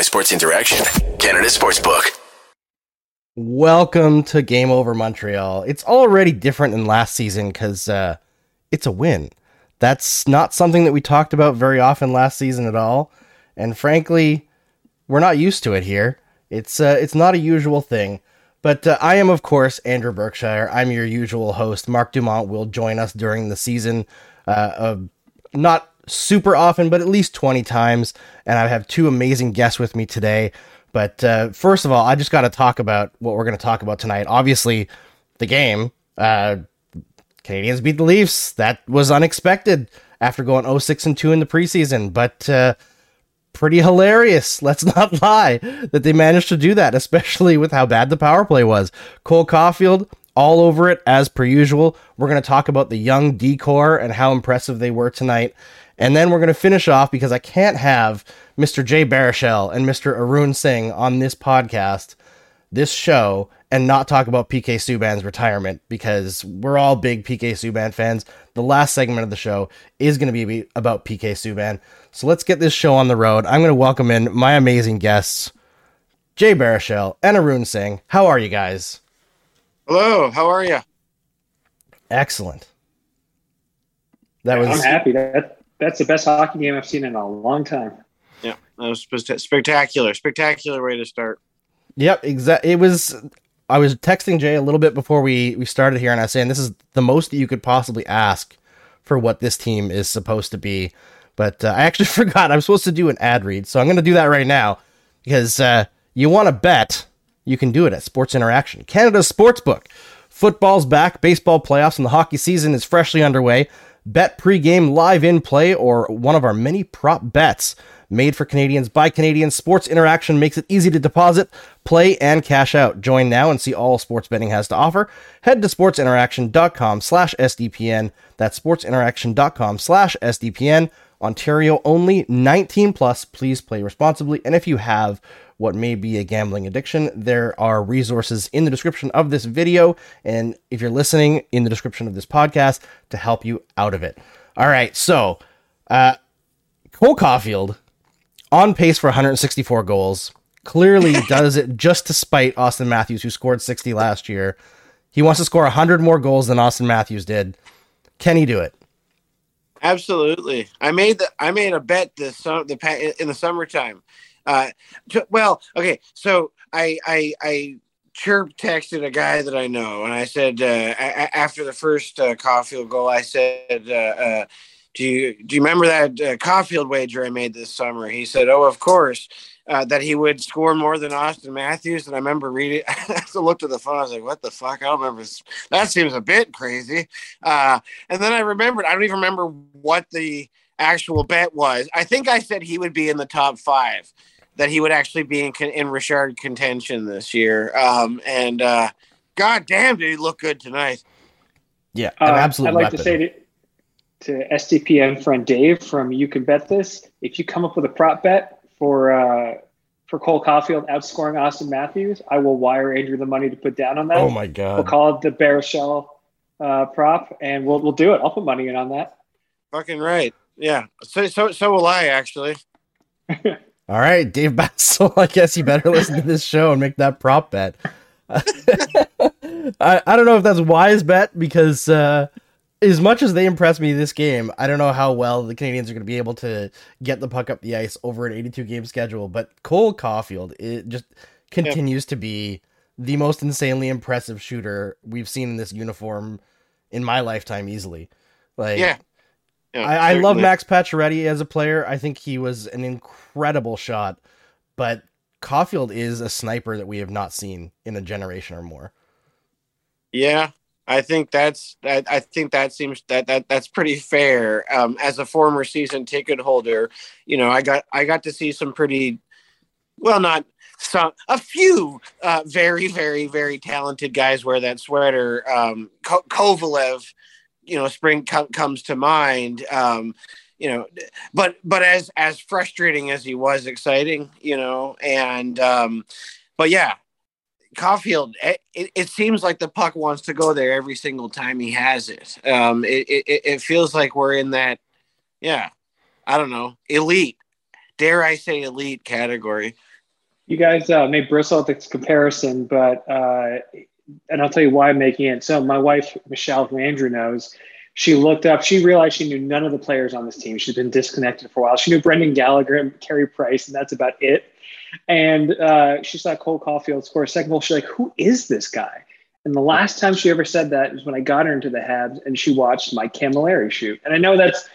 by Sports Interaction, Canada Sportsbook. Welcome to Game Over Montreal. It's already different than last season because uh, it's a win. That's not something that we talked about very often last season at all, and frankly, we're not used to it here. It's uh, it's not a usual thing. But uh, I am, of course, Andrew Berkshire. I'm your usual host. Marc Dumont will join us during the season, uh, not super often, but at least 20 times. And I have two amazing guests with me today. But uh, first of all, I just got to talk about what we're going to talk about tonight. Obviously, the game. Uh, Canadiens beat the Leafs. That was unexpected after going 06 and 2 in the preseason, but uh, pretty hilarious. Let's not lie that they managed to do that, especially with how bad the power play was. Cole Caufield, all over it as per usual. We're going to talk about the young D-core and how impressive they were tonight. And then we're going to finish off because I can't have Mr. Jay Baruchel and Mr. Arune Singh on this podcast, this show, and not talk about PK Subban's retirement because we're all big PK Subban fans. The last segment of the show is going to be about PK Subban. So let's get this show on the road. I'm going to welcome in my amazing guests, Jay Baruchel and Arune Singh. How are you guys? Hello, how are you? Excellent. That was I'm was happy. That that's the best hockey game I've seen in a long time. Yeah, that was spect- spectacular. Spectacular way to start. Yep, exactly. It was. I was texting Jay a little bit before we we started here, and I was saying this is the most that you could possibly ask for what this team is supposed to be. But uh, I actually forgot I'm supposed to do an ad read, so I'm going to do that right now because uh, you want to bet, you can do it at Sports Interaction, Canada's sportsbook. Football's back, baseball playoffs, and the hockey season is freshly underway. Bet pregame live in play or one of our many prop bets made for Canadians by Canadians. Sports Interaction makes it easy to deposit, play, and cash out. Join now and see all sports betting has to offer. Head to sportsinteraction.com slash SDPN. That's sportsinteraction.com slash SDPN. Ontario only, 19 plus. Please play responsibly. And if you have what may be a gambling addiction, there are resources in the description of this video. And if you're listening, in the description of this podcast to help you out of it. All right. So, uh, Cole Caufield on pace for 164 goals. Clearly does it just to spite Austin Matthews, who scored 60 last year. He wants to score 100 more goals than Austin Matthews did. Can he do it? Absolutely. I made the I made a bet this sum, the in the summertime. Uh, to, well, okay, so I I I chirp texted a guy that I know, and I said uh, a- after the first uh, Caufield goal, I said, uh, uh, "Do you do you remember that uh, Caufield wager I made this summer?" He said, "Oh, of course." Uh, that he would score more than Austin Matthews, and I remember reading. I looked at the phone. I was like, "What the fuck?" I don't remember. That seems a bit crazy. Uh, and then I remembered. I don't even remember what the actual bet was. I think I said he would be in the top five that he would actually be in, in Richard contention this year. Um, and uh, God damn, did he look good tonight? Yeah, Uh, an absolute I'd like weapon. to say to, to SDPN friend Dave from You Can Bet This, if you come up with a prop bet for uh, for Cole Caufield outscoring Austin Matthews, I will wire Andrew the money to put down on that. oh my god! We'll call it the Baruchel uh, prop, and we'll we'll do it. I'll put money in on that. Fucking right. Yeah. So so so will I actually. All right, Dave Bassel. I guess you better listen to this show and make that prop bet. I, I don't know if that's a wise bet because uh, as much as they impressed me this game, I don't know how well the Canadiens are going to be able to get the puck up the ice over an 82 game schedule. But Cole Caufield it just continues to be the most insanely impressive shooter we've seen in this uniform in my lifetime, easily. Like, Yeah. Yeah, I, I love. Max Pacioretty as a player. I think he was an incredible shot, but Caufield is a sniper that we have not seen in a generation or more. Yeah, I think that's that. I think that seems that that that's pretty fair. Um, as a former season ticket holder, you know, I got I got to see some pretty, well, not some a few uh, very very very talented guys wear that sweater. Um, Ko- Kovalev, you know, spring co- comes to mind. Um, you know, but but as as frustrating as he was, exciting, you know, and um, but yeah, Caufield, it, it, it seems like the puck wants to go there every single time he has it. Um, it, it, it feels like we're in that, yeah, I don't know, elite, dare I say elite category. You guys uh, may bristle at this comparison, but uh, and I'll tell you why I'm making it. So my wife Michelle, who Andrew knows, she looked up. She realized she knew none of the players on this team. She's been disconnected for a while. She knew Brendan Gallagher and Carey Price, and that's about it. And uh, she saw Cole Caufield score a second goal. She's like, "Who is this guy?" And the last time she ever said that was when I got her into the Habs, and she watched Mike Cammalleri shoot. And I know that's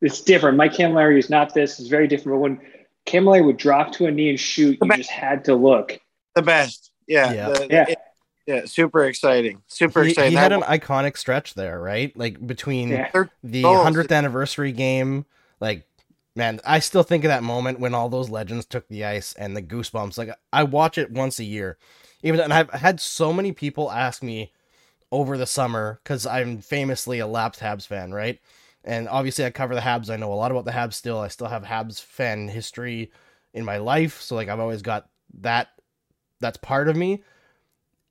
it's different. Mike Cammalleri is not this; it's very different. But when Cammalleri would drop to a knee and shoot, you just had to look. The best, yeah, Yeah. the- Yeah. it- yeah, super exciting, super He, exciting. he That had an one- iconic stretch there, right? Like between Yeah. the 100th anniversary game, like man, I still think of that moment when all those legends took the ice and the goosebumps. Like I watch it once a year. Even and I've had so many people ask me over the summer cuz I'm famously a lapsed Habs fan, right? And obviously I cover the Habs. I know a lot about the Habs still. I still have Habs fan history in my life, so like I've always got that that's part of me.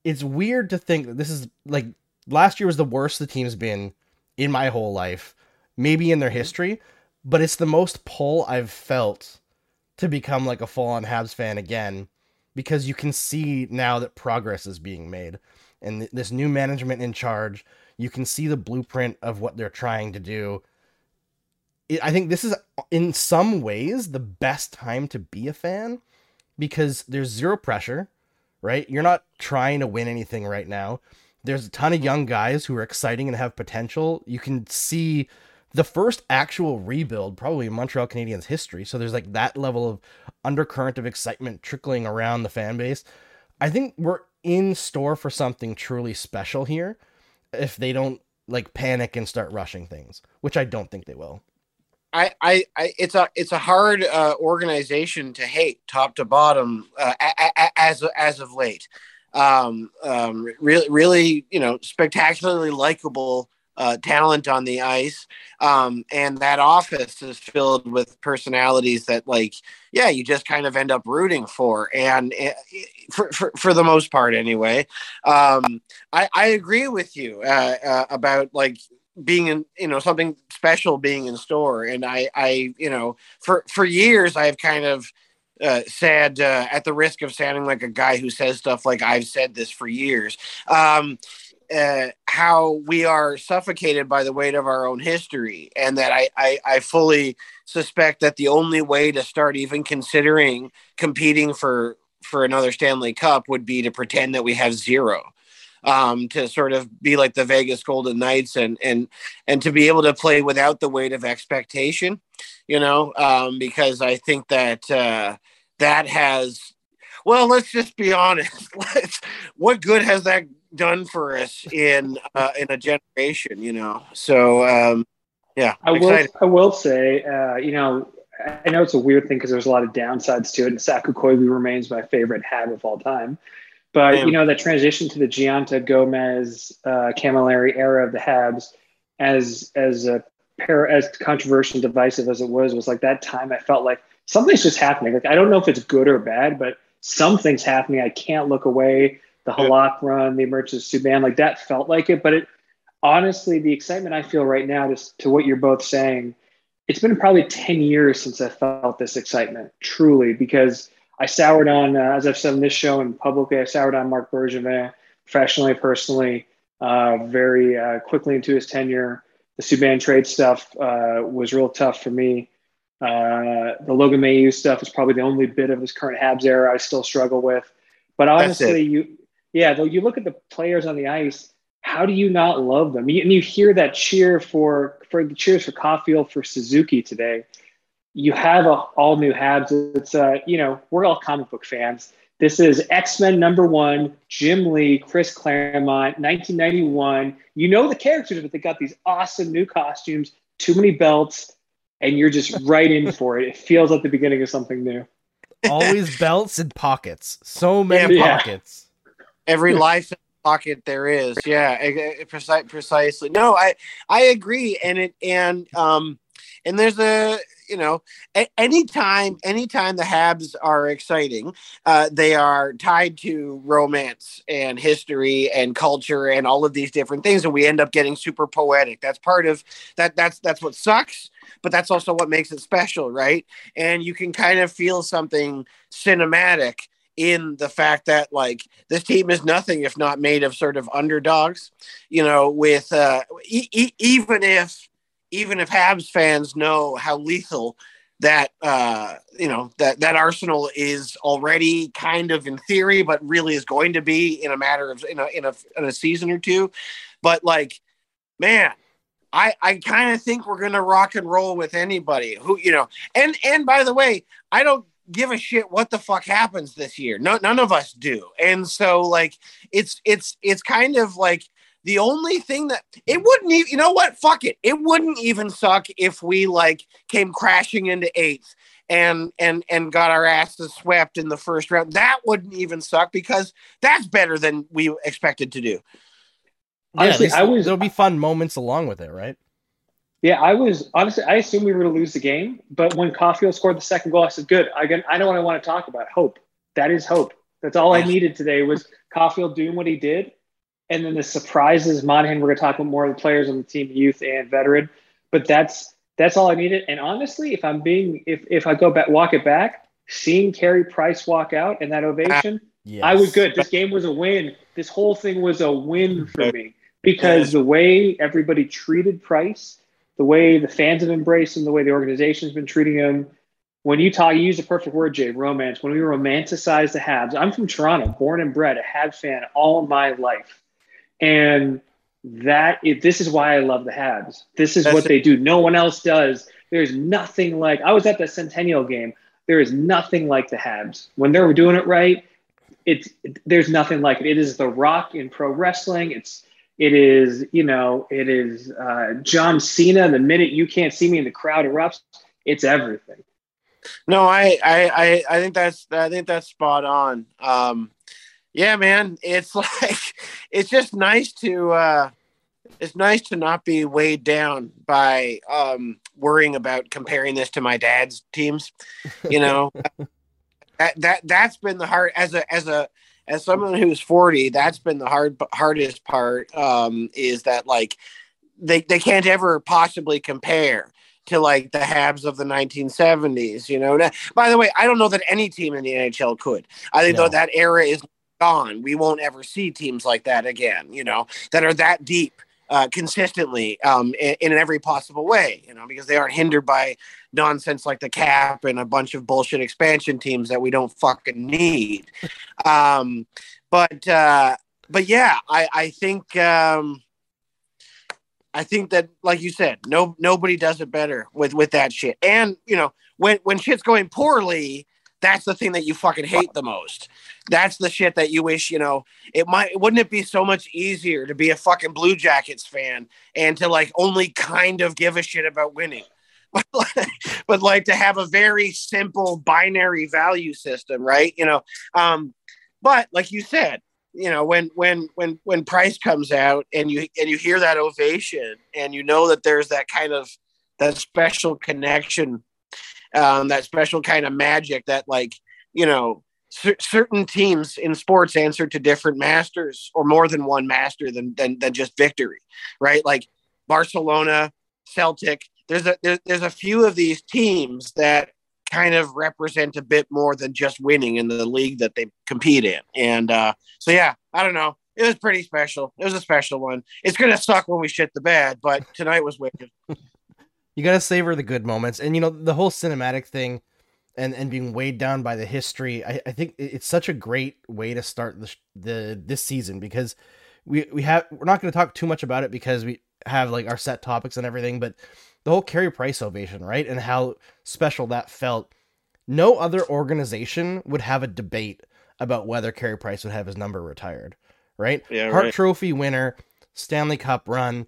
It's weird to think that this is like last year was the worst the team's been in my whole life, maybe in their history, but it's the most pull I've felt to become like a full on Habs fan again because you can see now that progress is being made and th- this new management in charge, you can see the blueprint of what they're trying to do. It, I think this is in some ways the best time to be a fan because there's zero pressure, right? You're not trying to win anything right now. There's a ton of young guys who are exciting and have potential. You can see the first actual rebuild probably in Montreal Canadiens history. So there's like that level of undercurrent of excitement trickling around the fan base. I think we're in store for something truly special here if they don't like panic and start rushing things, which I don't think they will. I, I, I, it's a, it's a hard uh, organization to hate, top to bottom, uh, a, a, as as of late. Um, um, really, really, you know, spectacularly likable uh, talent on the ice, um, and that office is filled with personalities that, like, yeah, you just kind of end up rooting for, and uh, for for, for the most part, anyway. Um, I, I agree with you uh, uh, about like being in you know something special being in store. And i i you know for for years i've kind of uh, said uh, at the risk of sounding like a guy who says stuff like i've said this for years um uh, how we are suffocated by the weight of our own history. And that I, I i fully suspect that the only way to start even considering competing for for another stanley cup would be to pretend that we have zero um, to sort of be like the Vegas Golden Knights and and and to be able to play without the weight of expectation, you know, um, because I think that uh, that has, well, let's just be honest. Let's, what good has that done for us in uh, in a generation, you know? So um, yeah, I will. excited. I will say, uh, you know, I know it's a weird thing because there's a lot of downsides to it, and Saku Koivu remains my favorite Hab of all time. But Damn. you know, that transition to the Gionta Gomez uh, Cammalleri era of the Habs, as as a pair as controversial and divisive as it was, was like that time. I felt like something's just happening. Like I don't know if it's good or bad, but something's happening. I can't look away. The Yeah. Halak run, the emergence of Subban, like that felt like it. But it honestly, the excitement I feel right now, just to what you're both saying, it's been probably 10 years since I felt this excitement, truly, because I soured on, uh, as I've said on this show and publicly, I soured on Marc Bergevin professionally, personally, uh, very uh, quickly into his tenure. The Subban trade stuff uh, was real tough for me. Uh, the Logan Mailloux stuff is probably the only bit of this current Habs era I still struggle with. But honestly, you, yeah, though you look at the players on the ice, how do you not love them? You- And you hear that cheer for for the cheers for Caufield for Suzuki today. You have a all new Habs. It's uh, you know, we're all comic book fans. This is X Men number one, Jim Lee, Chris Claremont, 1991. You know the characters, but they got these awesome new costumes, too many belts, and you're just right in for it. It feels like the beginning of something new. Always belts and pockets. So many Yeah. pockets. every life pocket there is yeah precisely precisely no i i agree and it and um and there's a you know, anytime, anytime the Habs are exciting, uh, they are tied to romance and history and culture and all of these different things, and we end up getting super poetic. That's part of that. That's that's what sucks, but that's also what makes it special, right? And you can kind of feel something cinematic in the fact that like this team is nothing if not made of sort of underdogs, you know, with uh, e- e- even if even if Habs fans know how lethal that uh, you know that that Arsenal is already kind of in theory, but really is going to be in a matter of in a in a, in a season or two. But like, man, I I kind of think we're gonna rock and roll with anybody who you know. And and by the way, I don't give a shit what the fuck happens this year. No, none of us do. And so like it's it's it's kind of like the only thing that it wouldn't even you know what fuck it it wouldn't even suck if we like came crashing into eighth and and and got our asses swept in the first round that wouldn't even suck because that's better than we expected to do Yeah, Honestly, at I was- there'll be fun moments along with it, right? Yeah, I was honestly. I assumed we were going to lose the game, but when Caufield scored the second goal, I said, "Good. I get. I know what I want to talk about. Hope. That is hope. That's all I needed today was Caufield doing what he did, and then the surprises. Monahan. We're going to talk about more of the players on the team, youth and veteran, but that's that's all I needed. And honestly, if I'm being, if if I go back, walk it back, seeing Carey Price walk out and that ovation, Yes. I was good. This game was a win. This whole thing was a win for me because the way everybody treated Price, the way the fans have embraced him, the way the organization's been treating him. When you talk, you use the perfect word, Jay, romance. When we romanticize the Habs, I'm from Toronto, born and bred, a Habs fan all my life. And that it, this is why I love the Habs. This is That's what it. they do. No one else does. There's nothing like I was at the Centennial game. There is nothing like the Habs. When they're doing it right, it's there's nothing like it. It is the rock in pro wrestling. It's it is you know it is uh, John Cena. The minute you can't see me and the crowd erupts, it's everything. No, I, I, I, I think that's, I think that's spot on. Um, yeah, man, it's like, it's just nice to, uh, it's nice to not be weighed down by, um, worrying about comparing this to my dad's teams. You know, that, that, that's been the hard, as a, as a, as someone who's 40, that's been the hard, hardest part, um, is that like, they, they can't ever possibly compare to like the Habs of the 1970s. You know, Now, by the way, I don't know that any team in the NHL could. I think No. that era is gone. We won't ever see teams like that again. You know, that are that deep. Uh, consistently um, in, in every possible way, you know, because they aren't hindered by nonsense like the cap and a bunch of bullshit expansion teams that we don't fucking need. Um, but uh, but yeah, I I think um, I think that, like you said, no nobody does it better with with that shit. And you know, when when shit's going poorly, that's the thing that you fucking hate the most. That's the shit that you wish you know. It might wouldn't it be so much easier to be a fucking Blue Jackets fan and to like only kind of give a shit about winning. but like to have a very simple binary value system, right? You know, um, but like you said, you know when when when when price comes out and you and you hear that ovation and you know that there's that kind of that special connection um that special kind of magic that like you know cer- certain teams in sports answer to different masters or more than one master than than, than just victory right like barcelona celtic there's a there, there's a few of these teams that kind of represent a bit more than just winning in the league that they compete in. And uh, so, yeah, I don't know. It was pretty special. It was a special one. It's gonna suck when we shit the bed, but tonight was wicked. you gotta savor the good moments. And you know the whole cinematic thing and and being weighed down by the history i, I think it's such a great way to start the, the this season because we we have we're not going to talk too much about it because we have like our set topics and everything but the whole Carey Price ovation right and how special that felt. No other organization would have a debate about whether Carey Price would have his number retired right? Yeah, Hart right. Trophy winner Stanley Cup run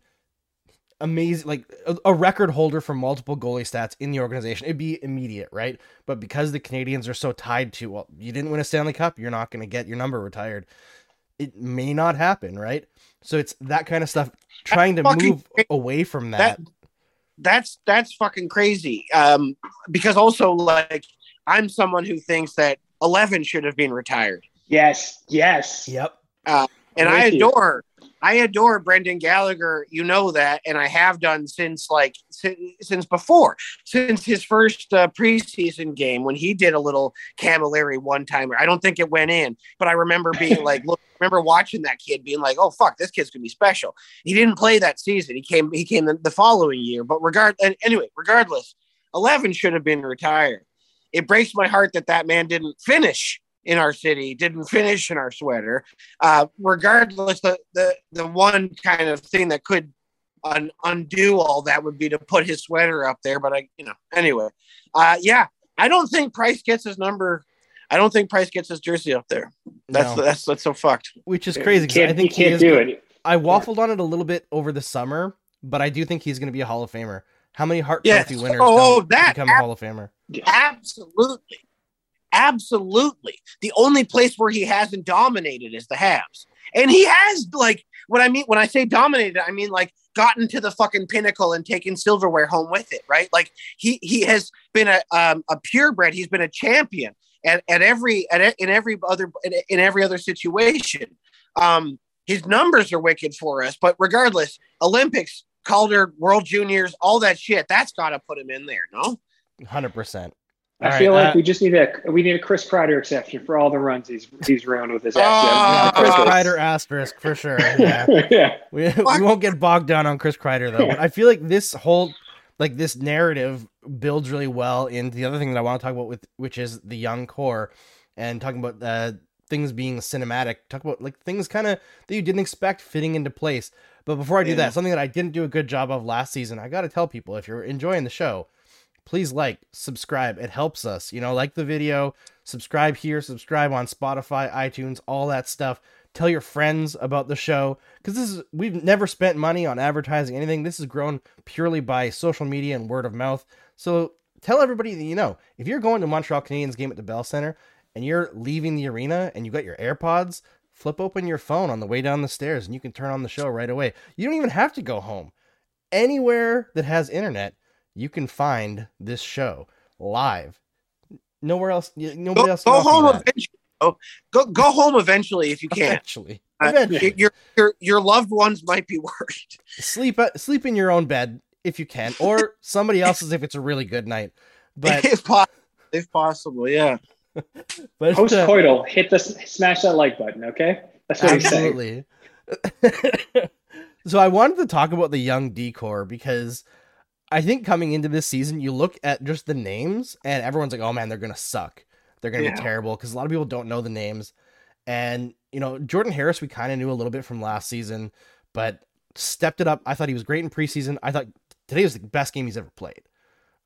amazing like a, a record holder for multiple goalie stats in the organization it'd be immediate right but because the canadiens are so tied to well you didn't win a stanley cup you're not going to get your number retired it may not happen right so it's that kind of stuff trying to move great. away from that, That that's that's fucking crazy. Um, because also like I'm someone who thinks that 11 should have been retired. Yes, yes. Yep. Uh, and I'm I with you. adore, I adore Brendan Gallagher. You know that, and I have done since like since, since before, since his first uh, preseason game when he did a little Cammalleri one timer. I don't think it went in, but I remember being like, look, remember watching that kid being like, oh fuck, this kid's gonna be special. He didn't play that season. He came, he came the, the following year. But regard, anyway, regardless, eleven should have been retired. It breaks my heart that that man didn't finish in our city, didn't finish in our sweater. Uh, regardless, the, the the one kind of thing that could un- undo all that would be to put his sweater up there. But I, you know, anyway, uh, yeah, I don't think Price gets his number. I don't think Price gets his jersey up there. That's No. that's that's so fucked. Which is crazy. 'cause Can't, I think he can't is do it. I waffled on it a little bit over the summer, but I do think he's going to be a Hall of Famer. How many Hart Yes. Trophy winners Oh, don't that- become a Hall of Famer? Absolutely. Absolutely. The only place where he hasn't dominated is the Habs. And he has like what I mean when I say dominated, I mean like gotten to the fucking pinnacle and taken silverware home with it, right? Like he he has been a um, a purebred, he's been a champion at, at every at in every other in, in every other situation. Um his numbers are wicked for us, but regardless, Olympics, Calder, World Juniors, all that shit, that's got to put him in there, no? Hundred percent. I feel like uh, we just need a we need a Chris Kreider exception for all the runs he's he's ruined with his Ah, Chris Kreider asterisk for sure. Yeah. yeah. We, we won't get bogged down on Chris Kreider though. But I feel like this whole like this narrative builds really well into the other thing that I want to talk about with which is the young core and talking about uh, things being cinematic. Talk about like things kind of that you didn't expect fitting into place. But before I do Yeah. that, something that I didn't do a good job of last season, I got to tell people if you're enjoying the show, please like, subscribe. It helps us. You know, like the video, subscribe here, subscribe on Spotify, iTunes, all that stuff. Tell your friends about the show because this is we've never spent money on advertising anything. This has grown purely by social media and word of mouth. So tell everybody that you know if you're going to Montreal Canadiens game at the Bell Center and you're leaving the arena and you got your AirPods, flip open your phone on the way down the stairs and you can turn on the show right away. You don't even have to go home. Anywhere that has internet, you can find this show live. Nowhere else. Nobody Go, else. go can offer you home that. eventually. Oh, go go home eventually if you can. Eventually, Uh, eventually. your your your loved ones might be worried. sleep uh, sleep in your own bed if you can, or somebody else's if it's a really good night. But if possible, if possible, yeah. but Post uh, hit the smash that like button. Okay, that's what he's saying. Absolutely. so I wanted to talk about the young D-core because I think coming into this season, you look at just the names and everyone's like, "Oh man, they're gonna suck. They're gonna Yeah. be terrible." Because a lot of people don't know the names, and you know Jordan Harris, we kind of knew a little bit from last season, but stepped it up. I thought he was great in preseason. I thought today was the best game he's ever played.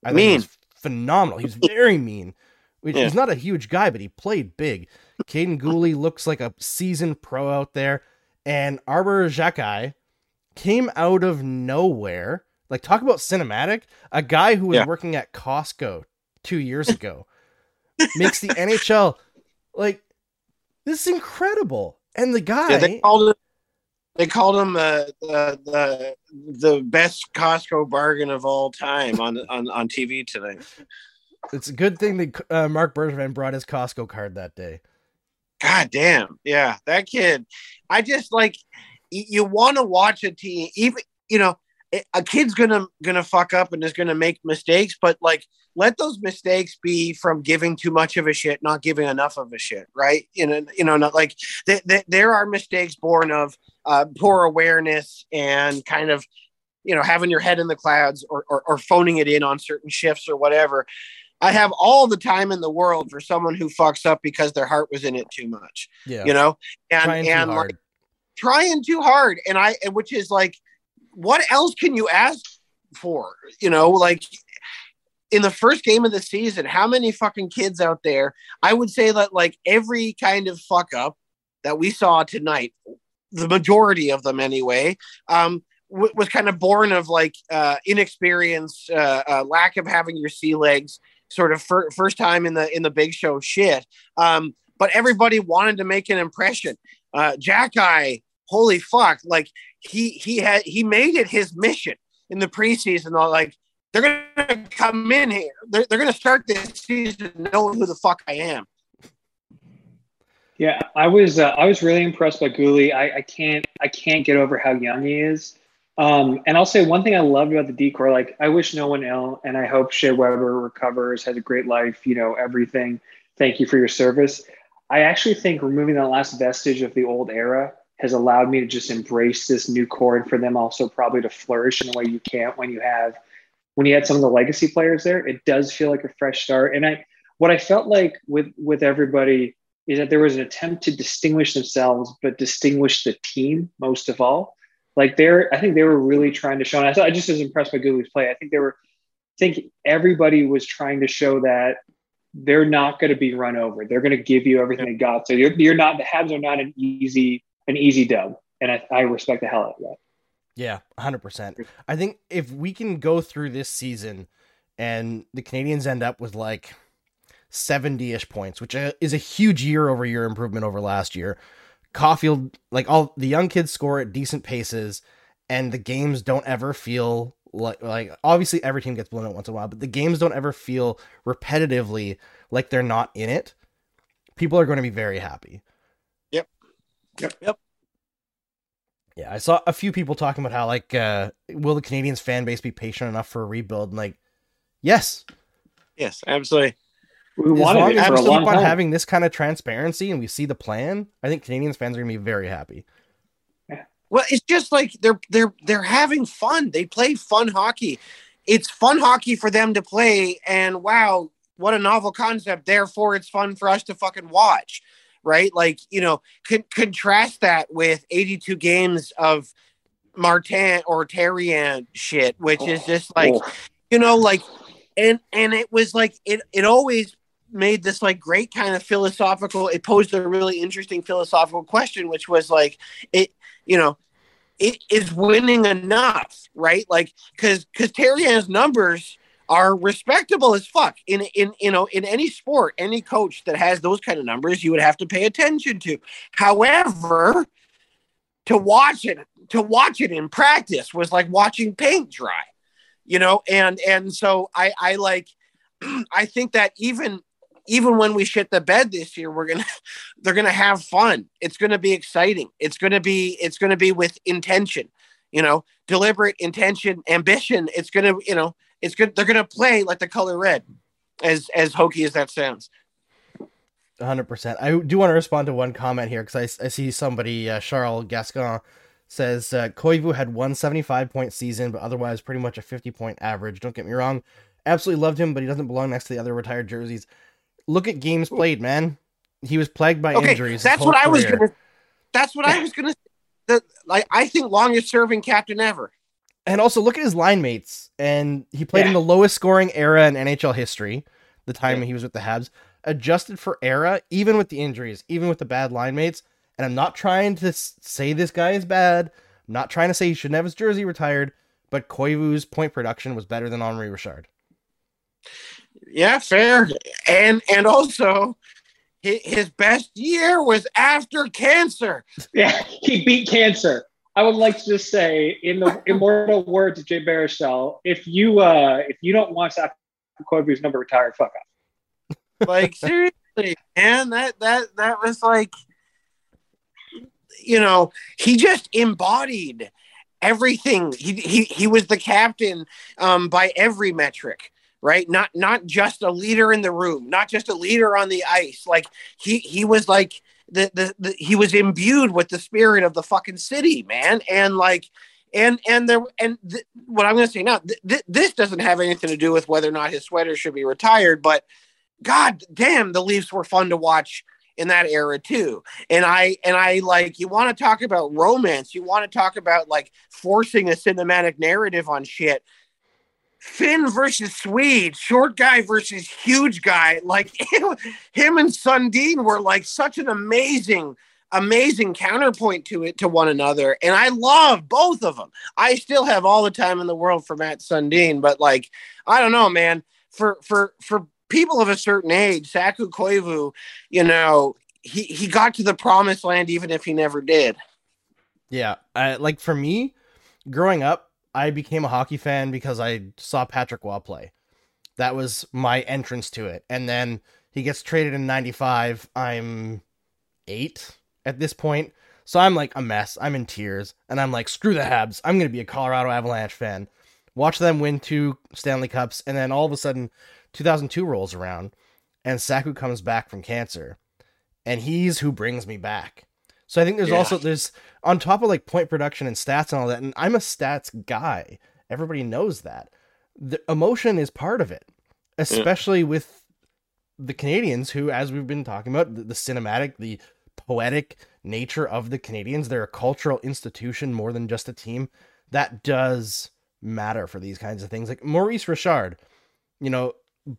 I think he Mean. was phenomenal. He was very mean. Which Yeah. He's not a huge guy, but he played big. Kaiden Guhle looks like a seasoned pro out there. And Arber Xhekaj came out of nowhere. Like, talk about cinematic. A guy who was Yeah. working at Costco two years ago makes the NHL. Like, this is incredible. And the guy, Yeah, they called it. They called him uh, the the the best Costco bargain of all time on on, on TV tonight. it's a good thing that uh, Marc Bergevin brought his Costco card that day. God damn, yeah, that kid. I just like y- you want to watch a team, even you know, a- a kid's gonna gonna fuck up and is gonna make mistakes, but like let those mistakes be from giving too much of a shit, not giving enough of a shit, right? You know, you know, not like th- th- there are mistakes born of uh, poor awareness and kind of you know having your head in the clouds or, or or phoning it in on certain shifts or whatever. I have all the time in the world for someone who fucks up because their heart was in it too much Yeah. you know and Trying too and hard. like trying too hard and i and which is like what else can you ask for? You know like in the first game of the season how many fucking kids out there i would say that like every kind of fuck up that we saw tonight the majority of them anyway um w- was kind of born of like uh inexperience uh, uh lack of having your sea legs sort of fir- first time in the in the big show shit. Um but everybody wanted to make an impression. Uh Xhekaj holy fuck like he he had he made it his mission in the preseason like they're gonna come in here. They're, they're gonna start this season knowing who the fuck I am. Yeah, I was uh, I was really impressed by Guhle. I, I can't I can't get over how young he is. Um, and I'll say one thing I loved about the D-core. Like I wish no one ill, and I hope Shea Weber recovers, has a great life. You know everything. Thank you for your service. I actually think removing that last vestige of the old era has allowed me to just embrace this new core, and for them also probably to flourish in a way you can't when you have when you had some of the legacy players there. It does feel like a fresh start, and I what I felt like with with everybody is that there was an attempt to distinguish themselves, but distinguish the team most of all. Like they're, I think they were really trying to show. And I, thought, I just was impressed by Guhle's play. I think they were, I think everybody was trying to show that they're not going to be run over. They're going to give you everything they got. So you're, you're not the Habs are not an easy an easy dub, and I, I respect the hell out of that. Yeah, hundred percent. I think if we can go through this season, and the Canadiens end up with like 70-ish points, which uh, is a huge year over year improvement over last year. Caufield, like all the young kids score at decent paces, and the games don't ever feel like like obviously every team gets blown out once in a while, but the games don't ever feel repetitively like they're not in it. People are going to be very happy. Yep. Yep. Yep. Yeah, I saw a few people talking about how like uh will the Canadiens fan base be patient enough for a rebuild? And like, yes. Yes, absolutely. We wanted it for a long keep on time. having this kind of transparency and we see the plan, I think Canadiens fans are gonna be very happy. Well, it's just like they're they're they're having fun. They play fun hockey. It's fun hockey for them to play, and wow, what a novel concept. Therefore, it's fun for us to fucking watch, right? Like you know, con- contrast that with 82 games of Martin or Therrien shit, which is oh, just like Oh. you know, like and and it was like it it always made this like great kind of philosophical it posed a really interesting philosophical question which was like it you know it is winning enough right like because because Therrien's numbers are respectable as fuck. In in you know in any sport any coach that has those kind of numbers you would have to pay attention to. However to watch it to watch it in practice was like watching paint dry you know? And and so i i like i think that even even when we shit the bed this year we're gonna they're gonna have fun. It's gonna be exciting. It's gonna be it's gonna be with intention you know? Deliberate intention ambition. It's gonna you know it's good they're gonna play like the color red as as hokey as that sounds 100%. I do want to respond to one comment here because I, I see somebody, uh, Charles Gascon, says uh, Koivu had one 75 point season, but otherwise pretty much a 50 point average. Don't get me wrong. Absolutely loved him, but he doesn't belong next to the other retired jerseys. Look at games played, man. He was plagued by okay injuries. that's what i was gonna that's what i was gonna that like i think longest serving captain ever And also look at his line mates. And he played in the lowest scoring era in NHL history, the time Yeah. he was with the Habs. Adjusted for era, even with the injuries, even with the bad line mates. And I'm not trying to say this guy is bad. I'm not trying to say he shouldn't have his jersey retired, but Koivu's point production was better than Henri Richard. Yeah, fair. And and also his best year was after cancer. Yeah, he beat cancer. I would like to just say, in the immortal words of Jay Baruchel, if you uh, if you don't want Saku Koivu's number retired, fuck off. Like seriously, man, that that that was like you know, he just embodied everything. He he he was the captain um by every metric. Right, not not just a leader in the room, not just a leader on the ice. Like he he was like the, the, the he was imbued with the spirit of the fucking city, man. And like, and and there and th- what I'm going to say now, th- th- this doesn't have anything to do with whether or not his sweater should be retired, but God damn, the Leafs were fun to watch in that era too. And I and I like you want to talk about romance, you want to talk about like forcing a cinematic narrative on shit. Finn versus Swede, short guy versus huge guy. Like him and Sundin were like such an amazing, amazing counterpoint to it to one another. And I love both of them. I still have all the time in the world for Mats Sundin, but like, I don't know, man. For for for people of a certain age, Saku Koivu, you know, he he got to the promised land even if he never did. Yeah, I, like for me, growing up, I became a hockey fan because I saw Patrick Roy play. That was my entrance to it. And then he gets traded in 95. I'm 8 at this point. So I'm like a mess. I'm in tears and I'm like screw the Habs. I'm going to be a Colorado Avalanche fan. Watch them win two Stanley Cups and then all of a sudden 2002 rolls around and Saku comes back from cancer and he's who brings me back. So I think there's yeah. also there's on top of like point production and stats and all that, and I'm a stats guy. Everybody knows that. The emotion is part of it, especially yeah. with the Canadiens, who, as we've been talking about, the, the, cinematic, the poetic nature of the Canadiens, They're a cultural institution more than just a team. That does matter for these kinds of things. Like Maurice Richard, you know,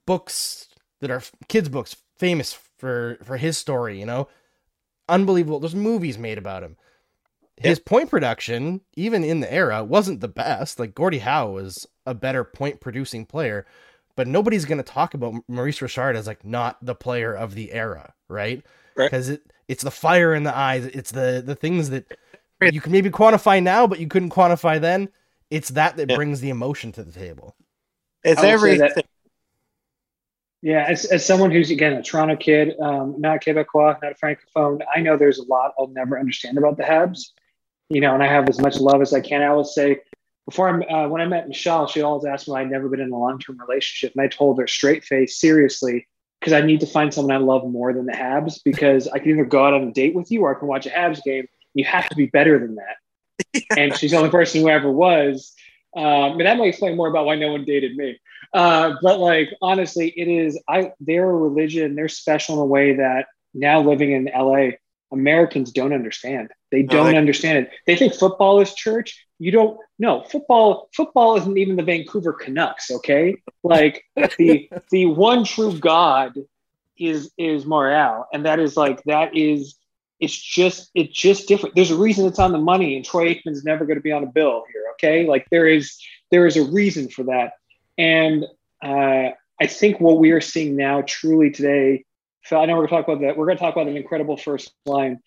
books that are kids' books, famous for for his story. You know, unbelievable. There's movies made about him. His point production, even in the era, wasn't the best. Like Gordie Howe was a better point producing player, but nobody's going to talk about Maurice Richard as like not the player of the era, right? Because right. it it's the fire in the eyes. It's the the things that you can maybe quantify now, but you couldn't quantify then. It's that that yeah. brings the emotion to the table. It's everything. Yeah, as, as someone who's again a Toronto kid, um, not Quebecois, not a francophone, I know there's a lot I'll never understand about the Habs. You know, and I have as much love as I can. I always say before I uh, when I met Michelle, she always asked me why I'd never been in a long term relationship, and I told her straight face, seriously, because I need to find someone I love more than the Habs because I can either go out on a date with you or I can watch a Habs game. You have to be better than that. Yeah. And she's the only person who ever was. Um, and that might explain more about why no one dated me. Uh, but like honestly, it is I their religion, they're special in a way that now living in LA, Americans don't understand. They don't no, understand it. They think football is church. You don't no football. Football isn't even the Vancouver Canucks. Okay, like the the one true God is is Montreal, and that is like that is it's just it's just different. There's a reason it's on the money, and Troy Aikman's never going to be on a bill here. Okay, like there is there is a reason for that. And uh, I think what we are seeing now, truly today, Phil, I know we're going to talk about that. We're going to talk about an incredible first line.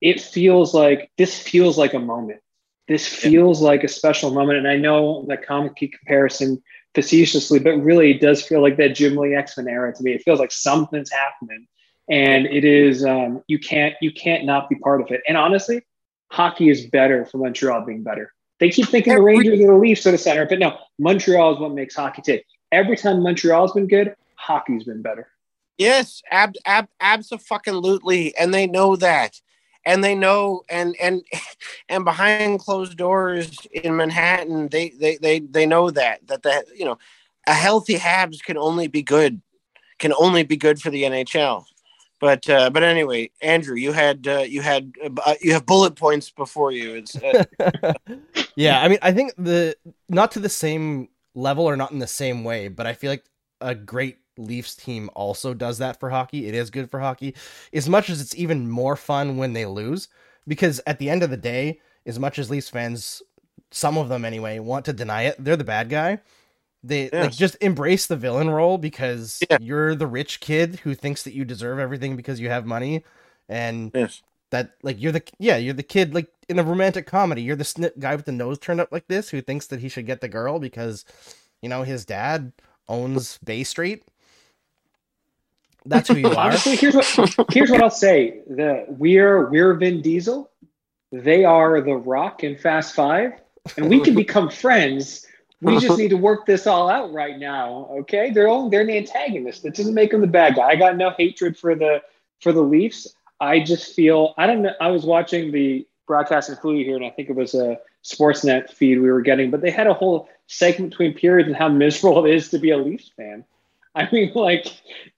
It feels like this feels like a moment. This feels yeah. like a special moment. And I know that comic comparison facetiously, but really it does feel like that Jim Lee X-Men era to me. It feels like something's happening. And it is um, you can't you can't not be part of it. And honestly, hockey is better for Montreal being better. They keep thinking Every- the Rangers or the Leafs are the center, but no, Montreal is what makes hockey tick. Every time Montreal's been good, hockey's been better. Yes, ab, ab absolutely, and they know that, and they know, and and and behind closed doors in Manhattan, they they they they know that that that you know, a healthy Habs can only be good, can only be good for the NHL. But uh, but anyway, Andrew, you had uh, you had uh, you have bullet points before you. It's uh, yeah. I mean, I think the not to the same level or not in the same way, but I feel like a great Leafs team also does that for hockey. It is good for hockey, as much as it's even more fun when they lose. Because at the end of the day, as much as Leafs fans, some of them anyway, want to deny it, they're the bad guy. They yes. like just embrace the villain role because yeah. you're the rich kid who thinks that you deserve everything because you have money, and yes. that like you're the yeah you're the kid like in a romantic comedy you're the snip guy with the nose turned up like this who thinks that he should get the girl because you know his dad owns Bay Street. That's who you are. Honestly, here's what here's what I'll say: the we're we're Vin Diesel, they are the Rock in Fast Five, and we can become friends we just need to work this all out right now. Okay, they're all they're the antagonist. That doesn't make them the bad guy. I got no hatred for the for the Leafs. I just feel I don't know. I was watching the broadcast in Hulu here, and I think it was a Sportsnet feed we were getting, but they had a whole segment between periods and how miserable it is to be a Leafs fan. I mean, like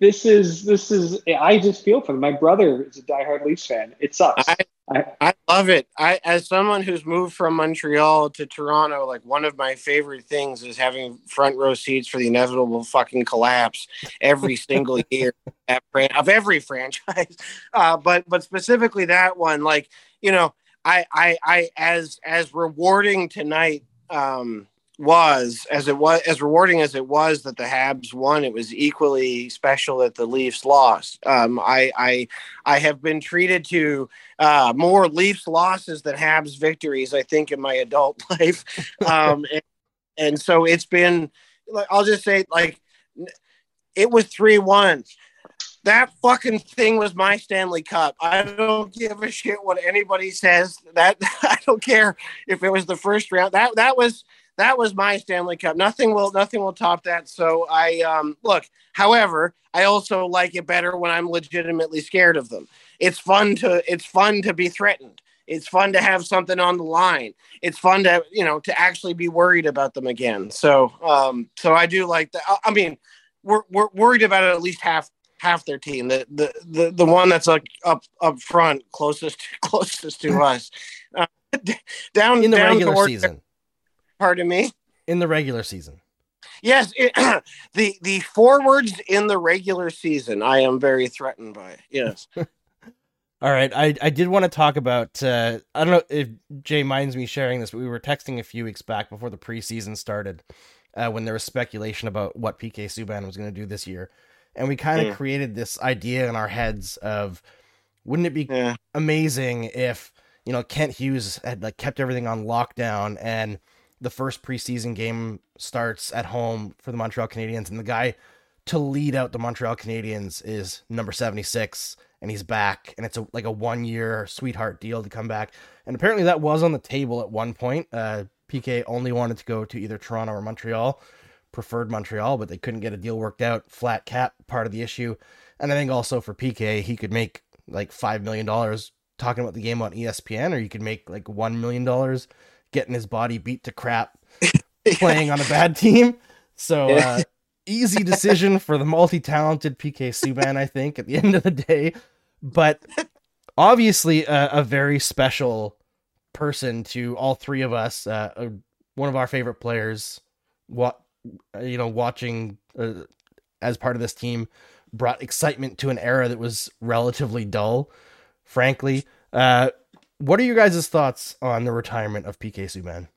this is this is. I just feel for them. My brother is a diehard Leafs fan. It sucks. I, I, I love it. I as someone who's moved from Montreal to Toronto, like one of my favorite things is having front row seats for the inevitable fucking collapse every single year at, of every franchise. Uh, but but specifically that one, like you know, I I I as as rewarding tonight. Um, was as it was as rewarding as it was that the Habs won. It was equally special that the Leafs lost. Um, I I I have been treated to uh, more Leafs losses than Habs victories. I think in my adult life, um, and, and so it's been. I'll just say, like, it was three one. That fucking thing was my Stanley Cup. I don't give a shit what anybody says. That I don't care if it was the first round. That that was that was my Stanley Cup. Nothing will nothing will top that. So I um look. However, I also like it better when I'm legitimately scared of them. It's fun to it's fun to be threatened. It's fun to have something on the line. It's fun to you know to actually be worried about them again. So um so I do like that. I mean, we're we're worried about at least half half their team. The the the, the one that's like up up front closest closest to us. Uh, down in the down regular season. Pardon me. In the regular season. Yes, it, the the forwards in the regular season, I am very threatened by. Yes. All right, I, I did want to talk about. Uh, I don't know if Jay minds me sharing this, but we were texting a few weeks back before the preseason started, uh, when there was speculation about what PK Subban was going to do this year, and we kind of Yeah. created this idea in our heads of, wouldn't it be Yeah. amazing if you know Kent Hughes had like kept everything on lockdown and the first preseason game starts at home for the Montreal Canadiens and the guy to lead out the Montreal Canadiens is number 76 and he's back and it's a like a one year sweetheart deal to come back. And apparently that was on the table at one point. Uh PK only wanted to go to either Toronto or Montreal preferred Montreal but they couldn't get a deal worked out flat cap part of the issue. And I think also for PK he could make like 5 million dollars talking about the game on ESPN or you could make like 1 million dollars getting his body beat to crap playing on a bad team so uh easy decision for the multi-talented PK Subban, I think, at the end of the day. But obviously, a, a very special person to all three of us. Uh, uh, one of our favorite players. What you know, watching uh, as part of this team brought excitement to an era that was relatively dull. Frankly, uh, what are your guys' thoughts on the retirement of PK Subban?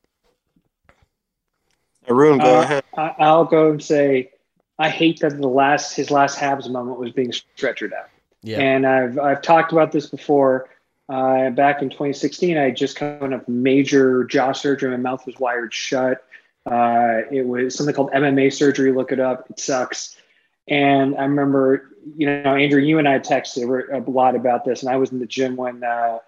Arune, go Uh, ahead. I, I'll go and say I hate that the last his last Habs moment was being stretchered out. Yeah, And I've I've talked about this before. Uh, back in 2016, I had just come up major jaw surgery. My mouth was wired shut. Uh, it was something called MMA surgery. Look it up. It sucks. And I remember, you know, Andrew, you and I texted a lot about this, and I was in the gym when uh,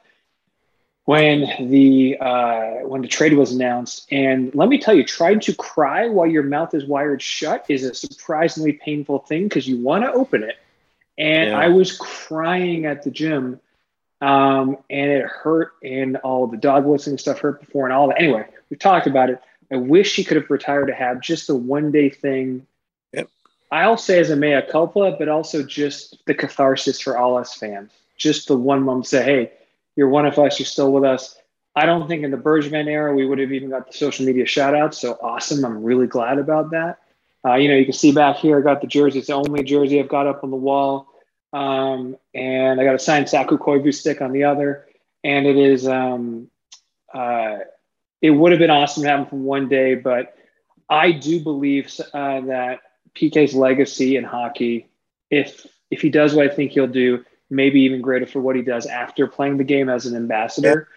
when the uh, when the trade was announced. And let me tell you, trying to cry while your mouth is wired shut is a surprisingly painful thing because you want to open it. And Yeah. I was crying at the gym, um, and it hurt, and all the dog whistling stuff hurt before, and all that. Anyway, we talked about it. I wish he could have retired to have just the one day thing. Yep. I'll say as a mea culpa, but also just the catharsis for all us fans. Just the one moment say, hey, you're one of us, you're still with us. I don't think in the Bergevin era we would have even got the social media shout outs. So awesome. I'm really glad about that. Uh, you know, you can see back here, I got the jersey. It's the only jersey I've got up on the wall. Um, and I got a signed Saku Koivu stick on the other. And it is, um, uh, it would have been awesome to have him for one day, but I do believe uh, that PK's legacy in hockey, if if he does what I think he'll do, maybe even greater for what he does after playing the game as an ambassador.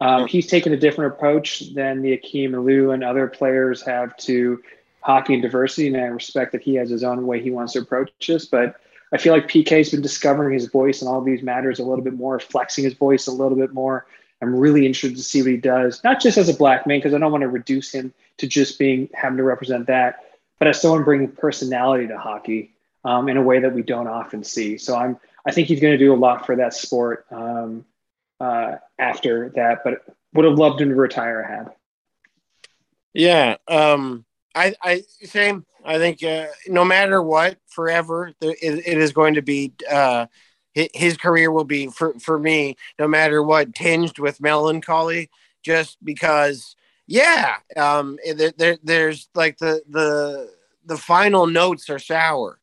Um, he's taken a different approach than the Akim Aliu and other players have to hockey and diversity, and I respect that he has his own way he wants to approach this. But I feel like PK's been discovering his voice in all these matters a little bit more, flexing his voice a little bit more. I'm really interested to see what he does, not just as a black man, because I don't want to reduce him to just being having to represent that, but as someone bringing personality to hockey um, in a way that we don't often see. So I'm, I think he's going to do a lot for that sport um, uh, after that, but would have loved him to retire a Hab. Yeah. Um, I, I, same. I think uh, no matter what, forever, there, it, it is going to be, uh, his career will be, for, for me, no matter what, tinged with melancholy, just because, yeah, um, there, there, there's like the, the, the final notes are sour.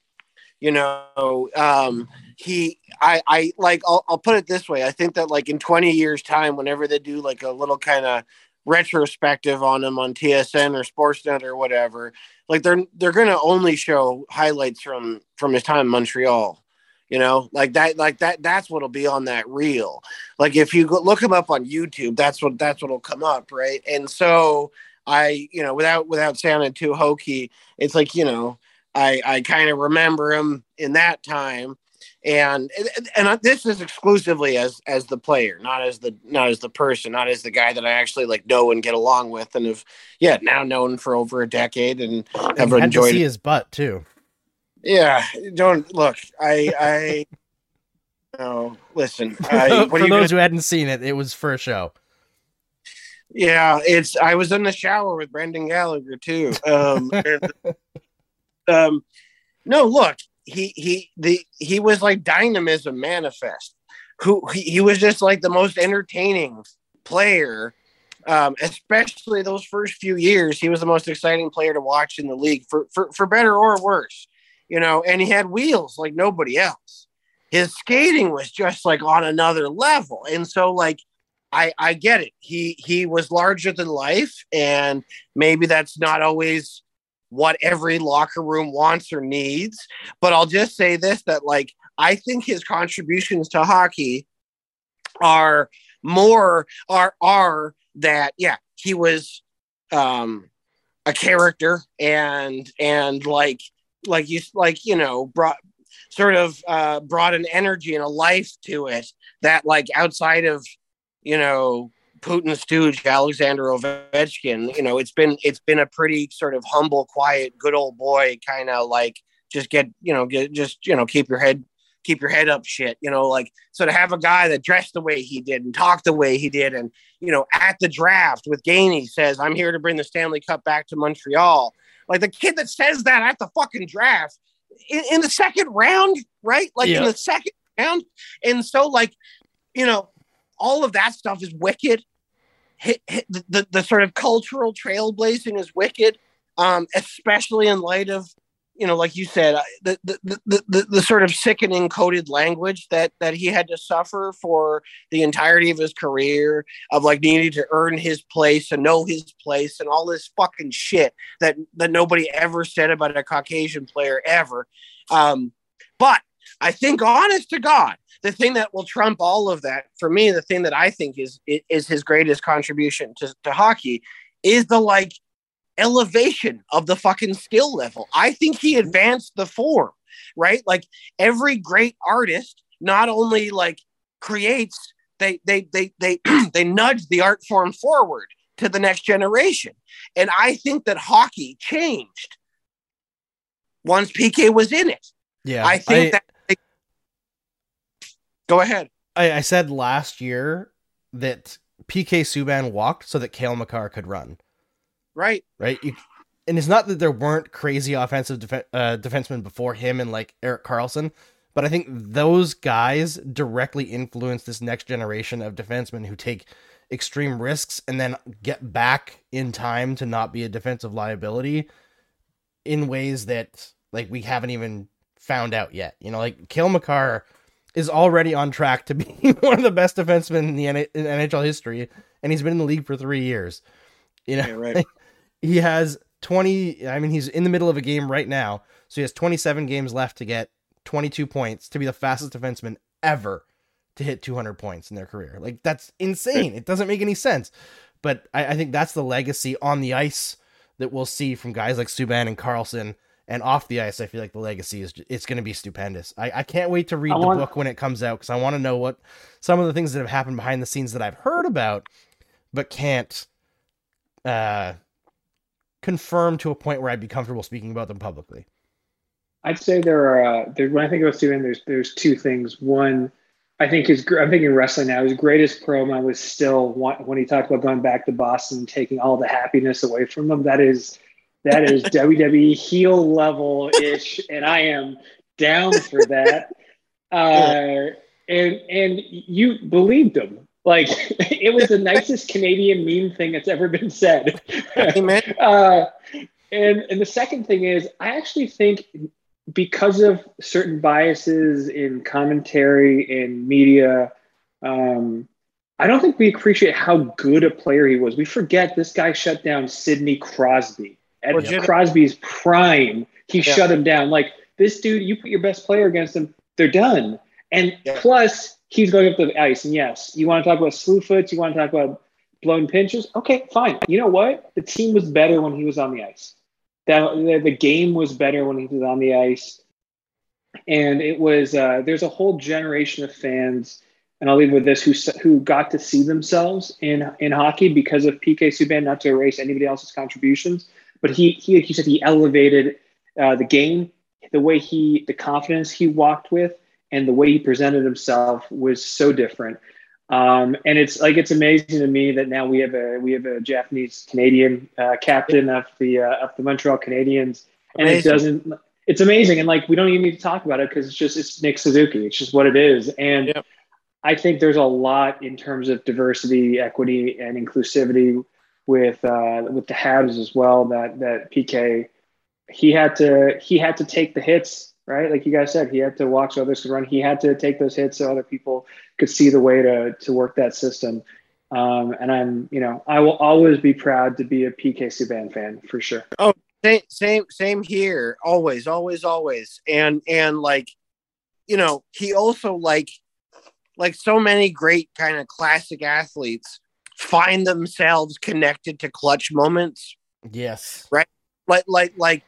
You know, um, he, I, I like, I'll, I'll put it this way. I think that like in 20 years time, whenever they do like a little kind of retrospective on him on TSN or Sportsnet or whatever, like they're, they're to only show highlights from, from his time in Montreal, you know, like that, like that, that's what'll be on that reel. Like if you go, look him up on YouTube, that's what, that's what'll come up. Right. And so, I, you know, without without sounding too hokey, it's like you know, I I kind of remember him in that time, and and this is exclusively as as the player, not as the not as the person, not as the guy that I actually like know and get along with, and have yeah now known for over a decade and have and enjoyed his butt too. Yeah, don't look. I I no listen. I, for those gonna, who hadn't seen it, it was for a show. Yeah, it's. I was in the shower with Brendan Gallagher too. Um, um, no, look, he he the he was like dynamism manifest. Who he, he was just like the most entertaining player. Um, especially those first few years, he was the most exciting player to watch in the league for for, for better or worse. You know, and he had wheels like nobody else. His skating was just like on another level, and so like I I get it. He he was larger than life, and maybe that's not always what every locker room wants or needs. But I'll just say this: that like I think his contributions to hockey are more are are that yeah he was um a character and and like like you like you know brought sort of uh brought an energy and a life to it that like outside of you know, Putin stooge Alexander Ovechkin, you know, it's been it's been a pretty sort of humble, quiet, good old boy kind of like just get, you know, get just, you know, keep your head keep your head up shit, you know, like so to have a guy that dressed the way he did and talked the way he did and you know, at the draft with Gainey says, I'm here to bring the Stanley Cup back to Montreal. Like the kid that says that at the fucking draft in, in the second round, right? Like yeah. in the second round. And so like, you know, all of that stuff is wicked. The, the, the sort of cultural trailblazing is wicked, um, especially in light of you know, like you said, uh, the, the, the, the, the sort of sickening coded language that, that he had to suffer for the entirety of his career of like needing to earn his place and know his place and all this fucking shit that, that nobody ever said about a Caucasian player ever. Um, but I think honest to God, the thing that will trump all of that for me, the thing that I think is is his greatest contribution to, to hockey is the like elevation of the fucking skill level. I think he advanced the form, right? Like every great artist not only like creates, they they they they they nudge the art form forward to the next generation. And I think that hockey changed once PK was in it. Yeah. I think I, that Go ahead. I, I said last year that PK Subban walked so that Cale Makar could run. Right. Right. You, and it's not that there weren't crazy offensive def- uh, defensemen before him and like Erik Karlsson, but I think those guys directly influence this next generation of defensemen who take extreme risks and then get back in time to not be a defensive liability in ways that like we haven't even found out yet. You know, like Cale Makar is already on track to be one of the best defensemen in the in NHL history, and he's been in the league for three years. You know, yeah, right. he has 20. I mean, he's in the middle of a game right now, so he has 27 games left to get 22 points to be the fastest defenseman ever to hit 200 points in their career. Like that's insane. It doesn't make any sense, but I, I think that's the legacy on the ice that we'll see from guys like Subban and Karlsson and off the ice, I feel like the legacy is it's going to be stupendous. I, I can't wait to read I the want... book when it comes out because I want to know what some of the things that have happened behind the scenes that I've heard about, but can't uh, confirm to a point where I'd be comfortable speaking about them publicly. I'd say there are uh, there, when I think about Steven, there's there's two things. One, I think his I'm thinking wrestling now. His greatest promo was still when he talked about going back to Boston, and taking all the happiness away from them. That is that is WWE heel level ish, and I am down for that. Uh, and and you believed him. Like it was the nicest Canadian meme thing that's ever been said. uh, and and the second thing is, I actually think because of certain biases in commentary and media, um, I don't think we appreciate how good a player he was. We forget this guy shut down Sidney Crosby at Legit- Crosby's prime, he yeah. shut him down. Like this dude, you put your best player against him, they're done. And yeah. plus, he's going up the ice. And yes, you want to talk about slew foots, you want to talk about blown pinches. Okay, fine. You know what? The team was better when he was on the ice. That the, the game was better when he was on the ice, and it was. Uh, there's a whole generation of fans, and I'll leave with this who who got to see themselves in in hockey because of PK Subban. Not to erase anybody else's contributions, but he he he said he elevated uh, the game, the way he the confidence he walked with, and the way he presented himself was so different. Um, and it's like it's amazing to me that now we have a we have a Japanese Canadian uh, captain of the uh, of the Montreal Canadiens, and amazing. it doesn't. It's amazing, and like we don't even need to talk about it because it's just it's Nick Suzuki. It's just what it is, and yep. I think there's a lot in terms of diversity, equity, and inclusivity with uh, with the Habs as well. That that PK he had to he had to take the hits right? Like you guys said, he had to watch others could run. He had to take those hits so other people could see the way to to work that system. Um, and I'm, you know, I will always be proud to be a PK Subban fan for sure. Oh, same, same, same here. Always, always, always. And and like, you know, he also like, like so many great kind of classic athletes find themselves connected to clutch moments. Yes. Right. Like, like, like,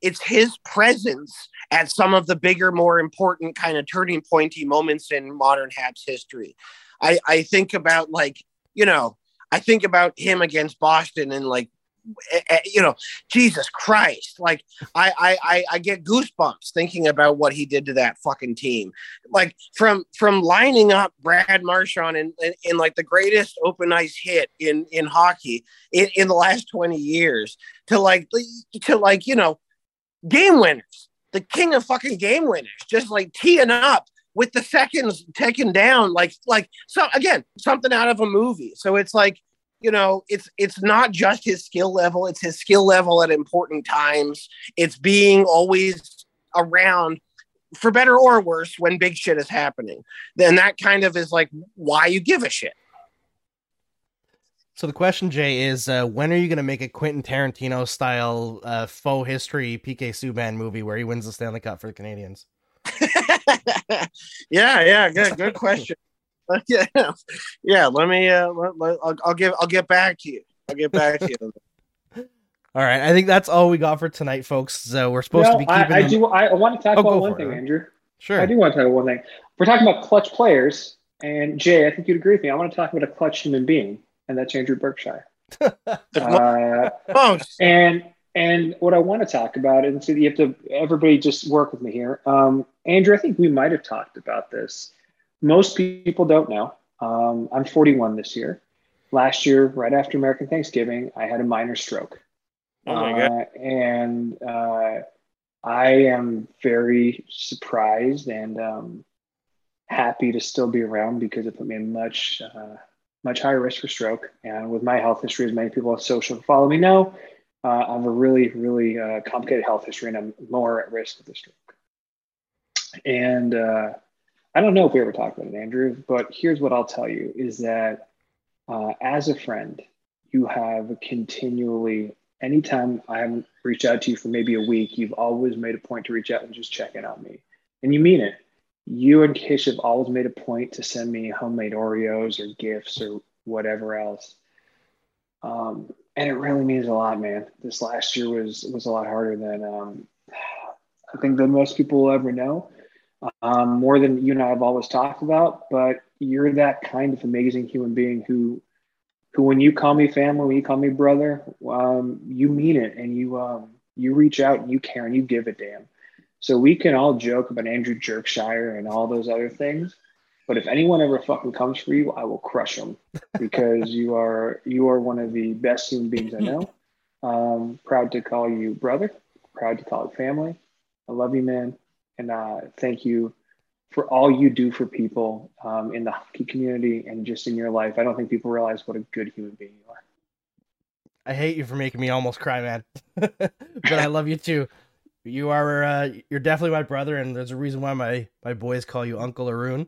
it's his presence at some of the bigger, more important kind of turning pointy moments in modern Habs history. I, I think about like, you know, I think about him against Boston and like, Eh, eh, you know, Jesus Christ! Like, I, I, I get goosebumps thinking about what he did to that fucking team. Like from from lining up Brad Marchand in, in, in like the greatest open ice hit in in hockey in, in the last twenty years to like to like you know game winners the king of fucking game winners, just like teeing up with the seconds taken down, like like so again, something out of a movie. So it's like, you know, it's it's not just his skill level, it's his skill level at important times. It's being always around for better or worse when big shit is happening. Then that kind of is like why you give a shit. So the question, Jay, is uh, when are you going to make a Quentin Tarantino style uh, faux history PK Subban movie where he wins the Stanley Cup for the Canadiens? yeah, yeah, good, good question. yeah, yeah. Let me. Uh, let, let, I'll, I'll give. I'll get back to you. I'll get back to you. all right, I think that's all we got for tonight, folks. So we're supposed to be keeping. I, I do. I want to talk oh, about one thing, it. Andrew. Sure. I do want to talk about one thing. We're talking about clutch players, and Jay, I think you'd agree with me. I want to talk about a clutch human being and that's Andrew Berkshire. uh, and and what I want to talk about, and so you have to everybody just work with me here. Um, Andrew, I think we might have talked about this. Most people don't know. Um, I'm 41 this year. Last year, right after American Thanksgiving, I had a minor stroke. Oh my god! Uh, and uh, I am very surprised and um, happy to still be around because it put me in much uh, much higher risk for stroke. And with my health history, as many people on social follow me know, uh, I have a really, really uh, complicated health history and I'm more at risk of the stroke. And uh, I don't know if we ever talked about it, Andrew, but here's what I'll tell you is that uh, as a friend, you have continually, anytime I haven't reached out to you for maybe a week, you've always made a point to reach out and just check in on me. And you mean it you and Kish have always made a point to send me homemade Oreos or gifts or whatever else. Um, and it really means a lot, man. This last year was was a lot harder than um, I think than most people will ever know. Um, more than you and I have always talked about, but you're that kind of amazing human being who, who when you call me family, when you call me brother, um, you mean it, and you um, you reach out and you care and you give a damn. So we can all joke about Andrew Jerkshire and all those other things, but if anyone ever fucking comes for you, I will crush them because you are you are one of the best human beings I know. Um, proud to call you brother. Proud to call it family. I love you, man, and uh, thank you for all you do for people um, in the hockey community and just in your life. I don't think people realize what a good human being you are. I hate you for making me almost cry, man. but I love you too. You are uh, you're definitely my brother, and there's a reason why my my boys call you Uncle Arune.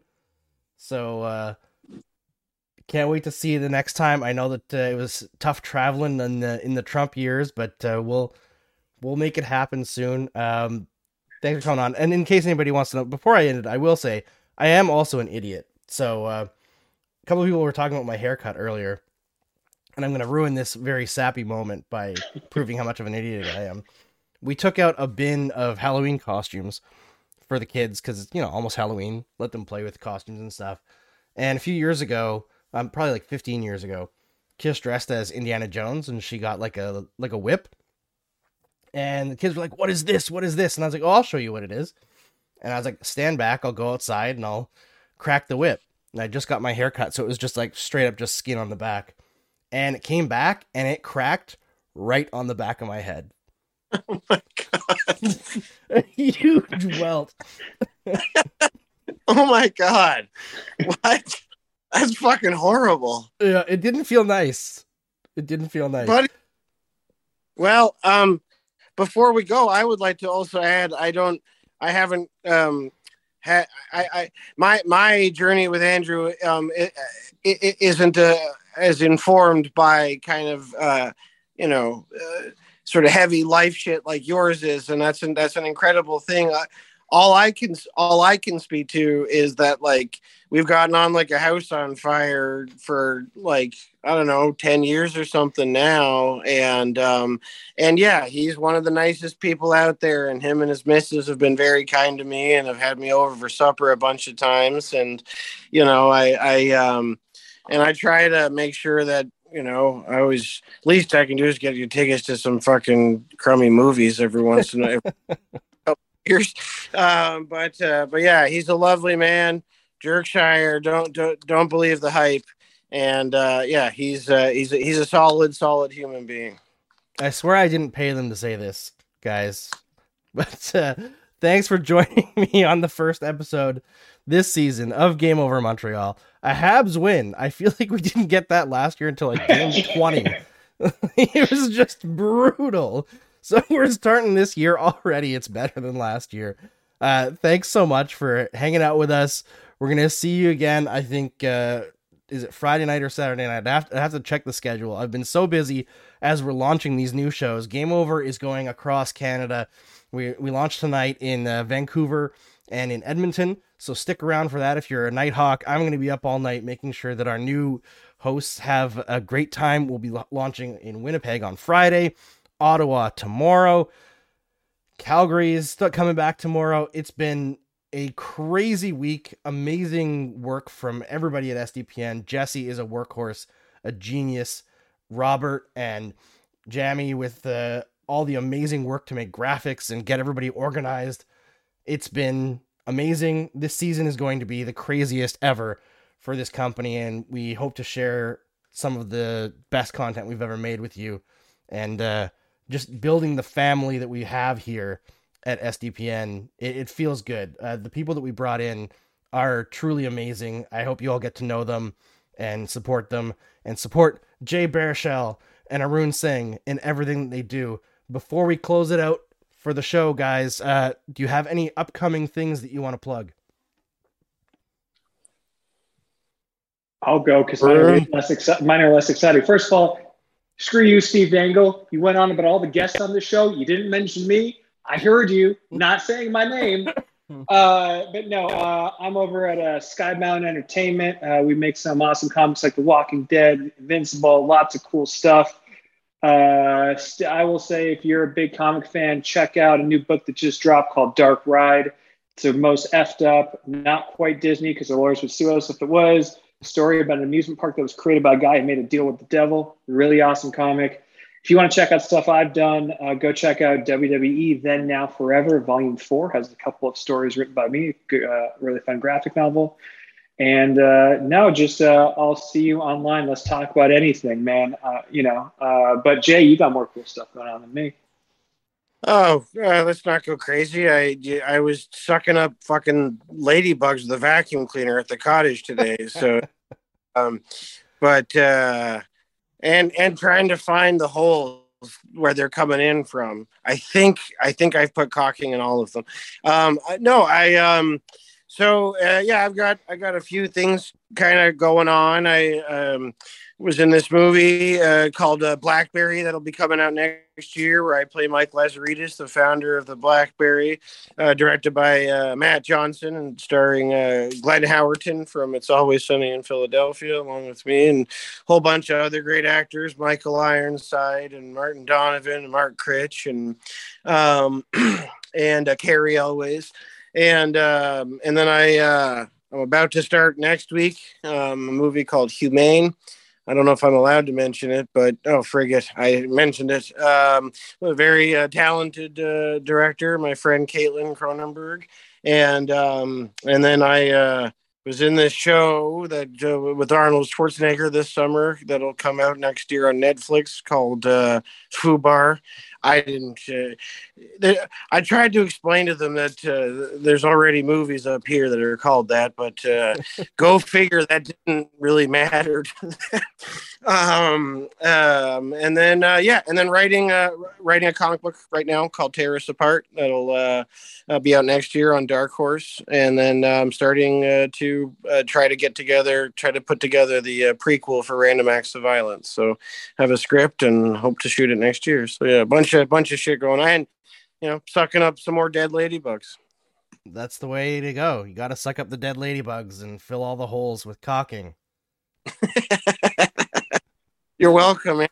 So uh, can't wait to see you the next time. I know that uh, it was tough traveling in the in the Trump years, but uh, we'll we'll make it happen soon. Um, thanks for coming on. And in case anybody wants to know, before I end it, I will say I am also an idiot. So uh, a couple of people were talking about my haircut earlier, and I'm going to ruin this very sappy moment by proving how much of an idiot I am. We took out a bin of Halloween costumes for the kids because it's you know almost Halloween. Let them play with costumes and stuff. And a few years ago, um, probably like 15 years ago, Kiss dressed as Indiana Jones, and she got like a like a whip. And the kids were like, "What is this? What is this?" And I was like, "Oh, I'll show you what it is." And I was like, "Stand back. I'll go outside and I'll crack the whip." And I just got my hair cut, so it was just like straight up just skin on the back. And it came back and it cracked right on the back of my head. Oh my god. a huge welt. Oh my god. What? That's fucking horrible. Yeah, it didn't feel nice. It didn't feel nice. But well, um before we go, I would like to also add I don't I haven't um had I, I my my journey with Andrew um it, it isn't uh, as informed by kind of uh you know uh, sort of heavy life shit like yours is and that's an that's an incredible thing. I, all I can all I can speak to is that like we've gotten on like a house on fire for like I don't know 10 years or something now and um and yeah he's one of the nicest people out there and him and his missus have been very kind to me and have had me over for supper a bunch of times and you know I I um and I try to make sure that you know, I always least I can do is get you tickets to some fucking crummy movies every once in a couple years. Um, but uh, but yeah, he's a lovely man. Jerkshire, don't don't don't believe the hype. And uh, yeah, he's uh, he's a, he's a solid solid human being. I swear I didn't pay them to say this, guys. But uh, thanks for joining me on the first episode this season of Game Over Montreal. A Habs win. I feel like we didn't get that last year until like game 20. it was just brutal. So we're starting this year already. It's better than last year. Uh, thanks so much for hanging out with us. We're gonna see you again. I think uh, is it Friday night or Saturday night? I have, to, I have to check the schedule. I've been so busy as we're launching these new shows. Game Over is going across Canada. We we launched tonight in uh, Vancouver and in Edmonton. So stick around for that if you're a Nighthawk. I'm going to be up all night making sure that our new hosts have a great time. We'll be launching in Winnipeg on Friday, Ottawa tomorrow. Calgary is coming back tomorrow. It's been a crazy week. Amazing work from everybody at SDPN. Jesse is a workhorse, a genius. Robert and Jammy with uh, all the amazing work to make graphics and get everybody organized. It's been amazing. This season is going to be the craziest ever for this company, and we hope to share some of the best content we've ever made with you and uh, just building the family that we have here at SDPN. It, it feels good. Uh, the people that we brought in are truly amazing. I hope you all get to know them and support them and support Jay Baruchel and Arune Singh in everything that they do. Before we close it out, for the show, guys. Uh, do you have any upcoming things that you want to plug? I'll go because mine, are less exci- mine are less exciting. First of all, screw you, Steve Dangle. You went on about all the guests on the show. You didn't mention me. I heard you not saying my name. Uh, but no, uh, I'm over at uh, Skybound Entertainment. Uh, we make some awesome comics like The Walking Dead, Invincible, lots of cool stuff. Uh, st- I will say, if you're a big comic fan, check out a new book that just dropped called Dark Ride. It's the most effed up, not quite Disney because the lawyers would sue us if it was. A story about an amusement park that was created by a guy who made a deal with the devil. Really awesome comic. If you want to check out stuff I've done, uh, go check out WWE Then Now Forever. Volume 4 has a couple of stories written by me, uh, really fun graphic novel. And uh, no, just uh, I'll see you online. Let's talk about anything, man. Uh, you know, uh, but Jay, you got more cool stuff going on than me. Oh, uh, let's not go crazy. I I was sucking up fucking ladybugs with a vacuum cleaner at the cottage today. So, um, but uh, and and trying to find the holes where they're coming in from. I think I think I've put caulking in all of them. Um, no, I um so uh, yeah, I've got I got a few things kind of going on. I um, was in this movie uh, called uh, Blackberry that'll be coming out next year, where I play Mike Lazaridis, the founder of the Blackberry, uh, directed by uh, Matt Johnson and starring uh, Glenn Howerton from It's Always Sunny in Philadelphia, along with me, and a whole bunch of other great actors, Michael Ironside and Martin Donovan and Mark Critch and um, and uh, Cary Elwes, and um, and then I. I'm about to start next week um, a movie called Humane I don't know if I'm allowed to mention it, but oh, frigate, I mentioned it. Um, a very uh, talented uh, director, my friend Caitlin Cronenberg, and um, and then I uh, was in this show that uh, with Arnold Schwarzenegger this summer that'll come out next year on Netflix called uh, Fubar. I didn't. Uh, I tried to explain to them that uh, there's already movies up here that are called that, but uh, go figure that didn't really matter. um, um, and then uh, yeah, and then writing uh, writing a comic book right now called Tear Us Apart that'll uh, be out next year on Dark Horse, and then I'm starting to try to get together, try to put together the prequel for Random Acts of Violence. So have a script and hope to shoot it next year. So yeah, a bunch of bunch of shit going on. You know, sucking up some more dead ladybugs. That's the way to go. You got to suck up the dead ladybugs and fill all the holes with cocking. You're welcome.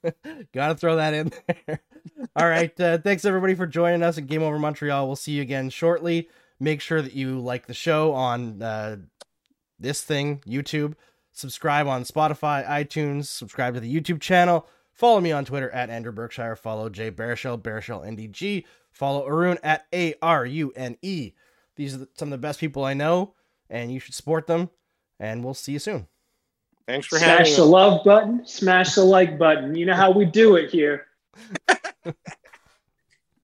got to throw that in there. all right. Uh, thanks everybody for joining us at Game Over Montreal. We'll see you again shortly. Make sure that you like the show on uh, this thing, YouTube. Subscribe on Spotify, iTunes. Subscribe to the YouTube channel. Follow me on Twitter at Andrew Berkshire. Follow Jay Baruchel, Baruchel NDG. Follow Arune at A R U N E. These are some of the best people I know, and you should support them. And we'll see you soon. Thanks for smash having Smash the love button, smash the like button. You know how we do it here.